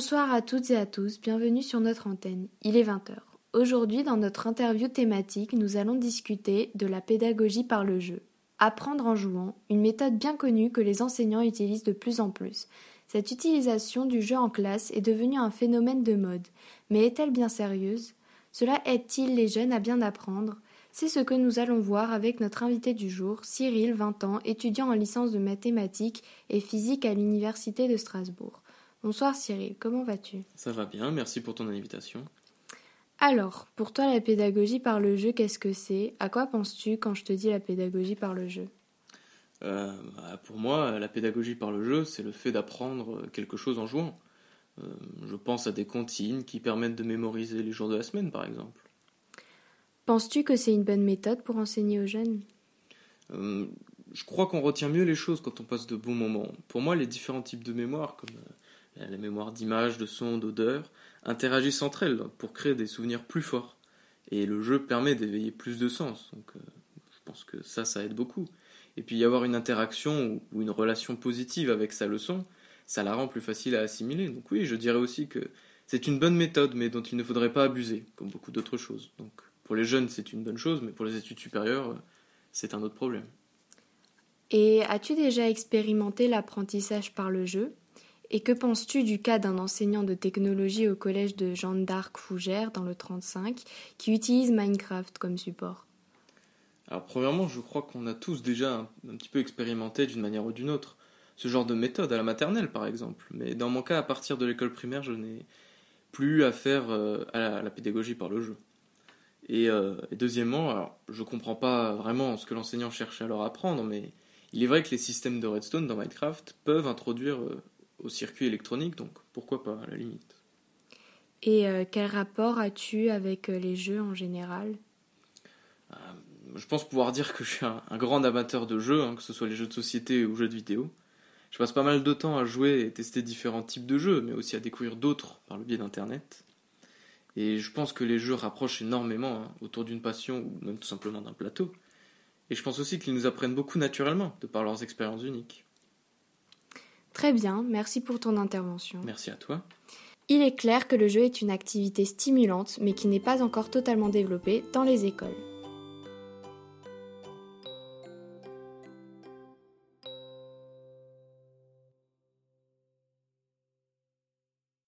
Bonsoir à toutes et à tous, bienvenue sur notre antenne. Il est 20h. Aujourd'hui, dans notre interview thématique, nous allons discuter de la pédagogie par le jeu. Apprendre en jouant, une méthode bien connue que les enseignants utilisent de plus en plus. Cette utilisation du jeu en classe est devenue un phénomène de mode. Mais est-elle bien sérieuse? Cela aide-t-il les jeunes à bien apprendre? C'est ce que nous allons voir avec notre invité du jour, Cyril, 20 ans, étudiant en licence de mathématiques et physique à l'Université de Strasbourg. Bonsoir Cyril, comment vas-tu? Ça va bien, merci pour ton invitation. Alors, pour toi, la pédagogie par le jeu, qu'est-ce que c'est? À quoi penses-tu quand je te dis la pédagogie par le jeu? Euh, bah, Pour moi, la pédagogie par le jeu, c'est le fait d'apprendre quelque chose en jouant. Euh, je pense à des comptines qui permettent de mémoriser les jours de la semaine, par exemple. Penses-tu que c'est une bonne méthode pour enseigner aux jeunes? Euh, Je crois qu'on retient mieux les choses quand on passe de bons moments. Pour moi, les différents types de mémoire, comme la mémoire d'image, de son, d'odeur, interagissent entre elles pour créer des souvenirs plus forts. Et le jeu permet d'éveiller plus de sens. Donc euh, je pense que ça, ça aide beaucoup. Et puis y avoir une interaction ou une relation positive avec sa leçon, ça la rend plus facile à assimiler. Donc oui, je dirais aussi que c'est une bonne méthode, mais dont il ne faudrait pas abuser, comme beaucoup d'autres choses. Donc pour les jeunes, c'est une bonne chose, mais pour les études supérieures, c'est un autre problème. Et as-tu déjà expérimenté l'apprentissage par le jeu? Et que penses-tu du cas d'un enseignant de technologie au collège de Jeanne d'Arc Fougères dans le 35 qui utilise Minecraft comme support? Alors premièrement, je crois qu'on a tous déjà un, petit peu expérimenté d'une manière ou d'une autre ce genre de méthode à la maternelle par exemple. Mais dans mon cas, à partir de l'école primaire, je n'ai plus affaire euh, à, la, pédagogie par le jeu. Euh, et, deuxièmement, alors, je comprends pas vraiment ce que l'enseignant cherche à leur apprendre, mais il est vrai que les systèmes de redstone dans Minecraft peuvent introduire euh, au circuit électronique, donc pourquoi pas à la limite. Et euh, quel rapport as-tu avec euh, les jeux en général? Euh, Je pense pouvoir dire que je suis un, grand amateur de jeux, hein, que ce soit les jeux de société ou jeux de vidéo. Je passe pas mal de temps à jouer et tester différents types de jeux, mais aussi à découvrir d'autres par le biais d'Internet. Et je pense que les jeux rapprochent énormément hein, autour d'une passion ou même tout simplement d'un plateau. Et je pense aussi qu'ils nous apprennent beaucoup naturellement, de par leurs expériences uniques. Très bien, merci pour ton intervention. Merci à toi. Il est clair que le jeu est une activité stimulante mais qui n'est pas encore totalement développée dans les écoles.